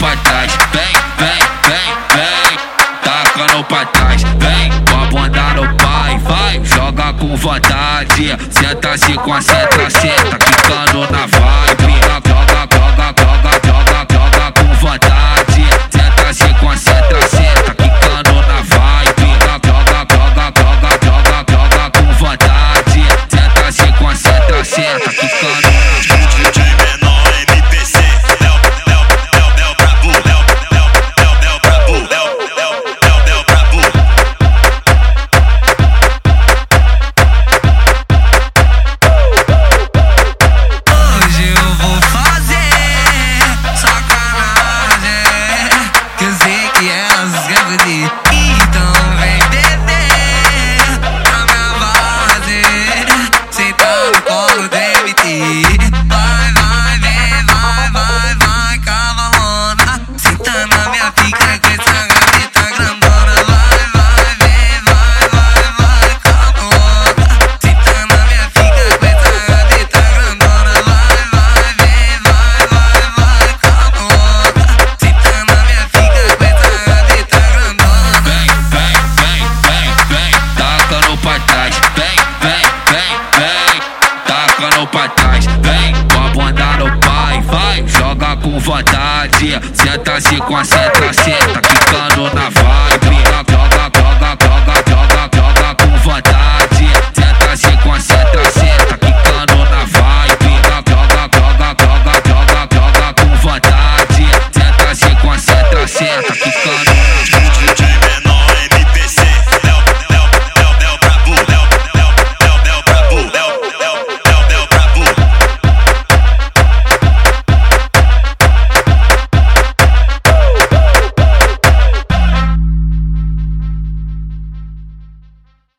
pra trás, vem, vem, vem, vem, tacando pra trás, vem, com a bunda no pai, vai, joga com vontade, senta-se com a seta, seta, quicando na vibe. jogando pra trás. Vem com a bunda no pai, vai, joga com vontade. Senta-se, concentra, senta, ficando na vibe.